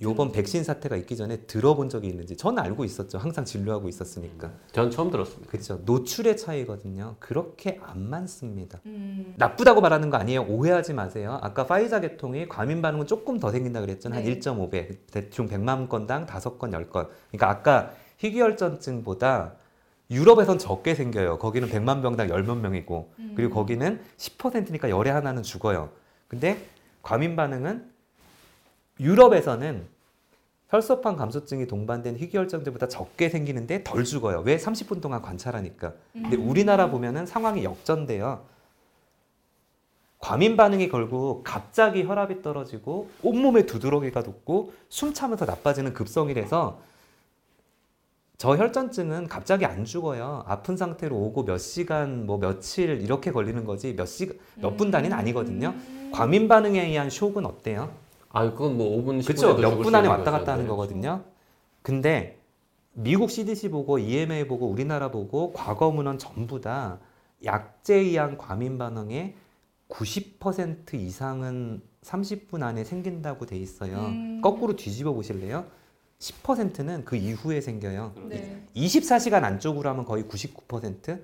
요번 백신 사태가 있기 전에 들어본 적이 있는지 저는 알고 있었죠. 항상 진료하고 있었으니까. 전 처음 들었습니다. 그렇죠. 노출의 차이거든요. 그렇게 안 많습니다. 음. 나쁘다고 말하는 거 아니에요. 오해하지 마세요. 아까 파이자 계통이 과민 반응은 조금 더 생긴다 그랬잖아요. 네. 한 1.5배. 대충 100만 건당 5건, 10건. 그러니까 아까 희귀혈전증보다 유럽에선 적게 생겨요. 거기는 100만 병당 10몇 명이고. 음. 그리고 거기는 10%니까 열에 하나는 죽어요. 근데 과민 반응은 유럽에서는 혈소판 감소증이 동반된 희귀혈전증보다 적게 생기는데 덜 죽어요. 왜? 30분 동안 관찰하니까. 근데 우리나라 보면은 상황이 역전돼요. 과민 반응이 걸고 갑자기 혈압이 떨어지고 온몸에 두드러기가 돋고 숨 차면서 나빠지는 급성이라서 저 혈전증은 갑자기 안 죽어요. 아픈 상태로 오고 몇 시간, 뭐 며칠 이렇게 걸리는 거지 몇 시, 몇분 단위는 아니거든요. 과민 반응에 의한 쇼크는 어때요? 아, 그건 뭐 5분, 10분에도 그렇죠. 몇분 안에 왔다 갔다 하는 거거든요. 근데 미국 CDC 보고 EMA 보고 우리나라 보고 과거 문헌 전부 다 약제에 의한 과민 반응의 90% 이상은 30분 안에 생긴다고 돼 있어요. 음. 거꾸로 뒤집어 보실래요? 10%는 그 이후에 생겨요. 네. 24시간 안쪽으로 하면 거의 99%.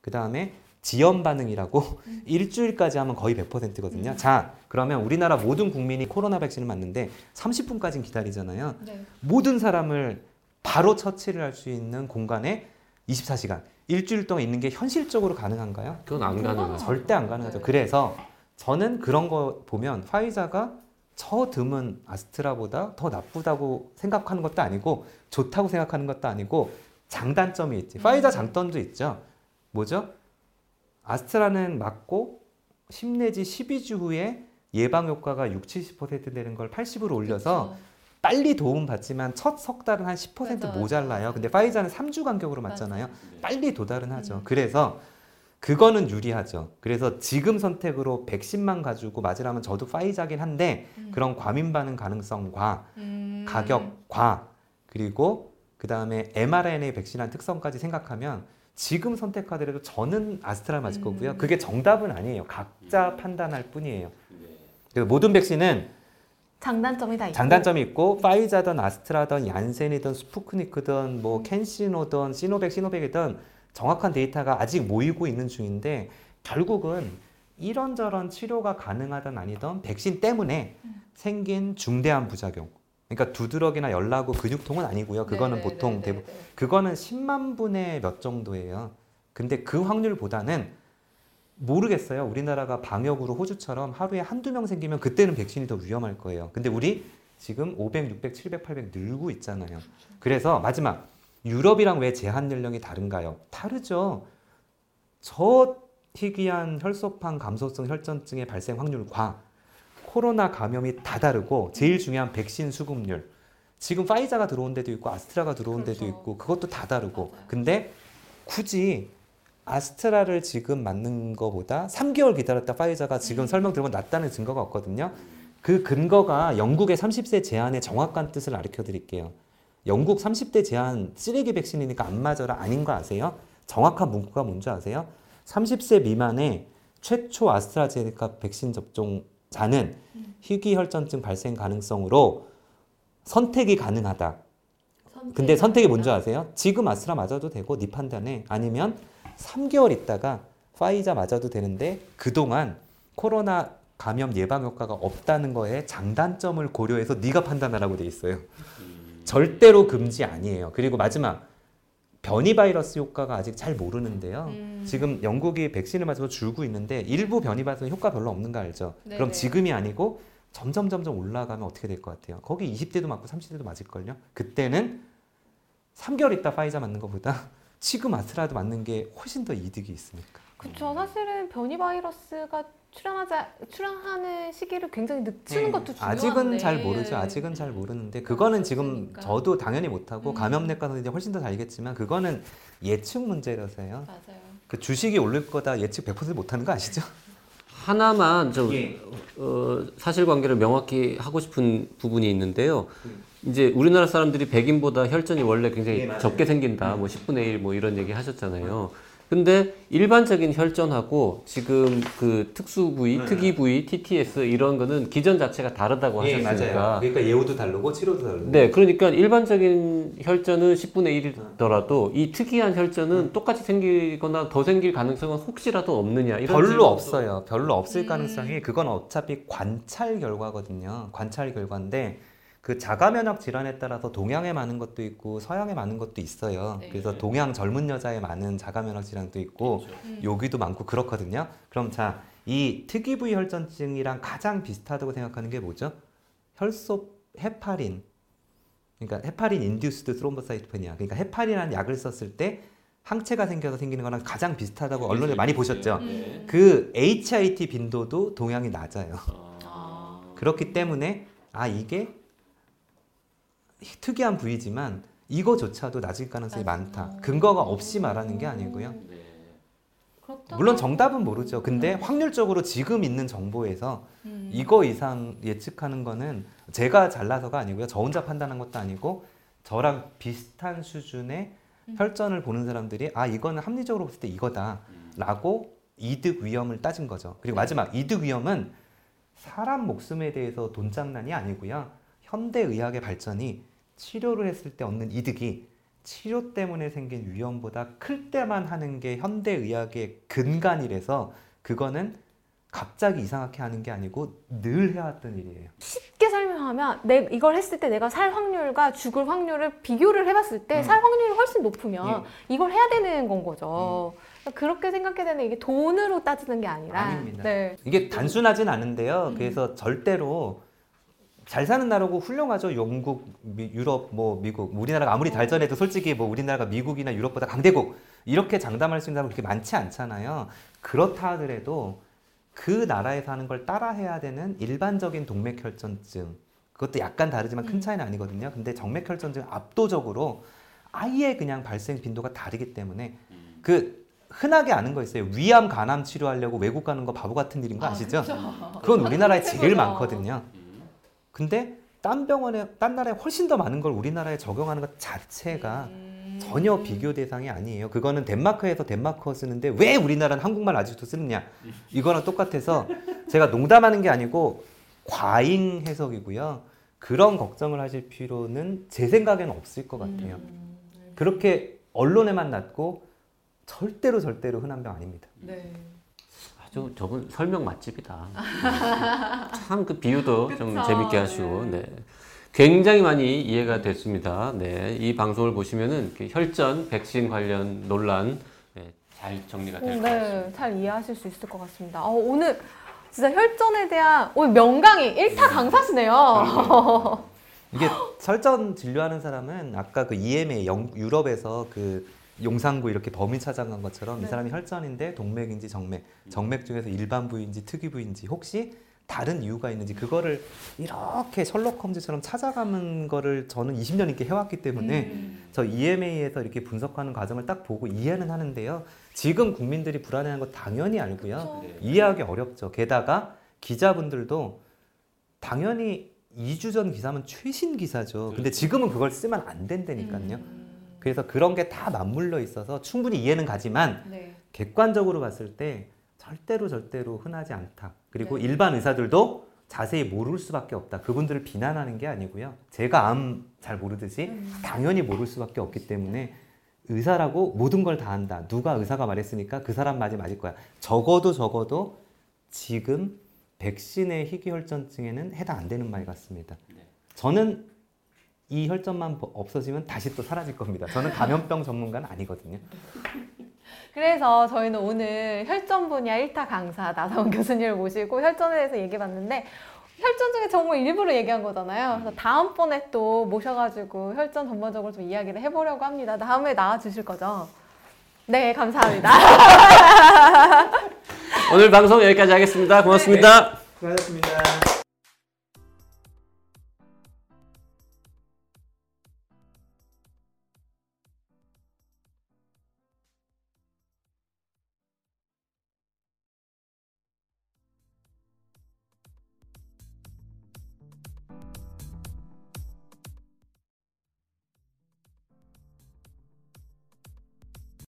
그 다음에 지연 반응이라고 일주일까지 하면 거의 100%거든요. 자, 그러면 우리나라 모든 국민이 코로나 백신을 맞는데 30분까지는 기다리잖아요. 네. 모든 사람을 바로 처치를 할 수 있는 공간에 24시간, 일주일 동안 있는 게 현실적으로 가능한가요? 그건 안 가능하죠. 절대 안 가능하죠. 네. 그래서 저는 그런 거 보면 파이자가 저 드문 아스트라보다 더 나쁘다고 생각하는 것도 아니고 좋다고 생각하는 것도 아니고 장단점이 있지. 파이자 장점도 있죠. 뭐죠? 아스트라는 맞고 10 내지 12주 후에 예방 효과가 6, 70% 되는 걸 80으로 올려서 빨리 도움 받지만 첫 석 달은 한 10% 맞아, 맞아. 모자라요. 근데 파이자는 3주 간격으로 맞잖아요. 빨리 도달은 하죠. 음. 그래서 그거는 유리하죠. 그래서 지금 선택으로 백신만 가지고 맞으라면 저도 파이자긴 한데 그런 과민 반응 가능성과 음. 가격과 그리고 그 다음에 mRNA 백신한 특성까지 생각하면 지금 선택하더라도 저는 아스트라 맞을 음. 거고요. 그게 정답은 아니에요. 각자 판단할 뿐이에요. 그래서 모든 백신은 장단점이 다 있고. 장단점이 있고 파이자든 아스트라든 얀센이든 스푸크니크든 뭐 캔시노든 시노백 시노백이든 정확한 데이터가 아직 모이고 있는 중인데 결국은 이런저런 치료가 가능하든 아니든 백신 때문에 생긴 중대한 부작용. 그러니까 두드러기나 열나고 근육통은 아니고요. 그거는 네네네네. 보통 대부분 그거는 10만 분의 몇 정도예요. 근데 그 확률보다는 모르겠어요. 우리나라가 방역으로 호주처럼 하루에 한두 명 생기면 그때는 백신이 더 위험할 거예요. 근데 우리 지금 500, 600, 700, 800 늘고 있잖아요. 그래서 마지막 유럽이랑 왜 제한 연령이 다른가요? 다르죠. 저 희귀한 혈소판 감소성 혈전증의 발생 확률과 코로나 감염이 다 다르고 제일 중요한 백신 수급률. 지금 파이자가 들어온 데도 있고 아스트라가 들어온 데도 그렇죠. 있고 그것도 다 다르고. 맞아요. 근데 굳이 아스트라를 지금 맞는 거보다 3개월 기다렸다 파이자가 지금 설명 들으면 낫다는 증거가 없거든요. 그 근거가 영국의 30세 제한의 정확한 뜻을 알려 드릴게요. 영국 30대 제한 쓰레기 백신이니까 안 맞아라 아닌 거 아세요? 정확한 문구가 뭔지 아세요? 30세 미만의 최초 아스트라제네카 백신 접종 자는 희귀혈전증 발생 가능성으로 선택이 가능하다. 근데 선택이 뭔지 아세요? 지금 아스트라 맞아도 되고 네 판단에 아니면 3개월 있다가 파이자 맞아도 되는데 그동안 코로나 감염 예방 효과가 없다는 거에 장단점을 고려해서 네가 판단하라고 돼 있어요. 절대로 금지 아니에요. 그리고 마지막 변이 바이러스 효과가 아직 잘 모르는데요. 음. 지금 영국이 백신을 맞아서 줄고 있는데 일부 변이 바이러스 효과 별로 없는 거 알죠? 네네. 그럼 지금이 아니고 점점 점점 올라가면 어떻게 될 것 같아요? 거기 20대도 맞고 30대도 맞을걸요? 그때는 3개월 있다 파이자 맞는 것보다 지금 아스트라도 맞는 게 훨씬 더 이득이 있으니까. 그렇죠. 사실은 변이 바이러스가 출현하자 출현하는 시기를 굉장히 늦추는 것도 중요한데. 네. 아직은 잘 모르죠. 아직은 잘 모르는데 그거는 지금 없으니까. 저도 당연히 못하고 음. 감염내과 선생님이 훨씬 더 알겠지만 그거는 예측 문제라서요. 맞아요. 그 주식이 오를 거다 예측 100% 못하는 거 아시죠? 하나만 저 예. 어, 사실관계를 명확히 하고 싶은 부분이 있는데요. 이제 우리나라 사람들이 백인보다 혈전이 원래 굉장히 예. 적게 생긴다. 뭐 10분의 1 뭐 이런 얘기 하셨잖아요. 근데 일반적인 혈전하고 지금 그 특수 부위, 네. 특이 부위, TTS 이런 거는 기전 자체가 다르다고 예, 하셨으니까. 맞아요. 그러니까 예우도 다르고 치료도 다르고. 네, 그러니까 일반적인 혈전은 10분의 1이더라도 이 특이한 혈전은 똑같이 생기거나 더 생길 가능성은 혹시라도 없느냐 이런 별로 질문도 없어요. 별로 없을 음. 가능성이 그건 어차피 관찰 결과거든요. 관찰 결과인데 그 자가 면역 질환에 따라서 동양에 많은 것도 있고 서양에 많은 것도 있어요. 네. 그래서 동양 젊은 여자에 많은 자가 면역 질환도 있고 여기도 많고 그렇거든요. 그럼 자, 이 특이 부위 혈전증이랑 가장 비슷하다고 생각하는 게 뭐죠? 혈소 헤파린. 그러니까 heparin induced thrombocytopenia. 그러니까 헤파린이라는 약을 썼을 때 항체가 생겨서 생기는 거랑 가장 비슷하다고 언론에 많이 보셨죠? 음. 그 HIT 빈도도 동양이 낮아요. 아. 그렇기 때문에 아 이게 특이한 부위지만 이거조차도 낮을 가능성이 많다. 근거가 없이 말하는 게 아니고요. 그렇다. 물론 정답은 모르죠. 근데 확률적으로 지금 있는 정보에서 음. 이거 이상 예측하는 거는 제가 잘나서가 아니고요. 저 혼자 판단한 것도 아니고 저랑 비슷한 수준의 혈전을 보는 사람들이 아 이거는 합리적으로 봤을 때 이거다라고 이득 위험을 따진 거죠. 그리고 마지막 이득 위험은 사람 목숨에 대해서 돈 장난이 아니고요. 현대 의학의 발전이 치료를 했을 때 얻는 이득이 치료 때문에 생긴 위험보다 클 때만 하는 게 현대 의학의 근간이라서 그거는 갑자기 이상하게 하는 게 아니고 늘 해왔던 일이에요. 쉽게 설명하면 내 이걸 했을 때 내가 살 확률과 죽을 확률을 비교를 해봤을 때 음. 살 확률이 훨씬 높으면 예. 이걸 해야 되는 건 거죠. 그러니까 그렇게 생각해야 되는 이게 돈으로 따지는 게 아니라. 아닙니다. 네. 이게 단순하진 않은데요. 그래서 절대로 잘 사는 나라고 훌륭하죠. 영국, 미- 유럽, 뭐 미국. 우리나라가 아무리 발전해도 솔직히 뭐 우리나라가 미국이나 유럽보다 강대국 이렇게 장담할 수 있는 사람 그렇게 많지 않잖아요. 그렇다 하더라도 그 나라에서 하는 걸 따라해야 되는 일반적인 동맥혈전증 그것도 약간 다르지만 큰 차이는 아니거든요. 근데 정맥혈전증 압도적으로 아예 그냥 발생 빈도가 다르기 때문에 그 흔하게 아는 거 있어요. 위암, 간암 치료하려고 외국 가는 거 바보 같은 일인 거 아시죠? 그건 우리나라에 제일. 많거든요. 근데 딴 병원에 딴 나라에 훨씬 더 많은 걸 우리나라에 적용하는 것 자체가 음. 전혀 비교 대상이 아니에요. 그거는 덴마크에서 덴마크어 쓰는데 왜 우리나라는 한국말 아직도 쓰느냐? 이거랑 똑같아서 제가 농담하는 게 아니고 과잉 해석이고요. 그런 걱정을 하실 필요는 제 생각에는 없을 것 같아요. 음. 그렇게 언론에만 났고 절대로 절대로 흔한 병 아닙니다. 네. 아주 저분 설명 맛집이다. 참 그 비유도 좀 그쵸. 재밌게 하시고, 네. 굉장히 많이 이해가 됐습니다. 네. 이 방송을 보시면은 그 혈전, 백신 관련 논란 네, 잘 정리가 될 것 같습니다. 네, 잘 이해하실 수 있을 것 같습니다. 어, 오늘 진짜 혈전에 대한 오늘 명강의 일타 강사시네요. 이게 설전 진료하는 사람은 아까 그 EMA 영, 유럽에서 그 용산구 이렇게 범인 찾아간 것처럼 이 네. 사람이 혈전인데 동맥인지 정맥, 정맥 중에서 일반 부위인지 특이 부위인지 혹시 다른 이유가 있는지 그거를 이렇게 셜록 홈즈처럼 찾아가는 거를 저는 20년 넘게 해왔기 때문에 음. 저 EMA에서 이렇게 분석하는 과정을 딱 보고 이해는 하는데요. 지금 국민들이 불안해하는 거 당연히 알고요. 그쵸. 이해하기 어렵죠. 게다가 기자분들도 당연히 2주 전 기사면 최신 기사죠. 근데 지금은 그걸 쓰면 안 된다니까요. 음. 그래서 그런 게 다 맞물려 있어서 충분히 이해는 가지만 네. 객관적으로 봤을 때 절대로 절대로 흔하지 않다. 그리고 네. 일반 의사들도 자세히 모를 수밖에 없다. 그분들을 비난하는 게 아니고요. 제가 암 잘 모르듯이 음. 당연히 모를 수밖에 없기 때문에 의사라고 모든 걸 다 한다. 누가 의사가 말했으니까 그 사람 말이 맞을 거야. 적어도 적어도 지금 백신의 희귀혈전증에는 해당 안 되는 말 같습니다. 저는 이 혈전만 버- 없어지면 다시 또 사라질 겁니다. 저는 감염병 전문가는 아니거든요. 그래서 저희는 오늘 혈전 분야 1타 강사 나사원 교수님을 모시고 혈전에 대해서 얘기해 봤는데 혈전 중에 정말 일부러 얘기한 거잖아요. 그래서 다음번에 또 모셔가지고 혈전 전반적으로 좀 이야기를 해보려고 합니다. 다음에 나와주실 거죠? 네, 감사합니다. 오늘 방송 여기까지 하겠습니다. 고맙습니다. 수고하셨습니다.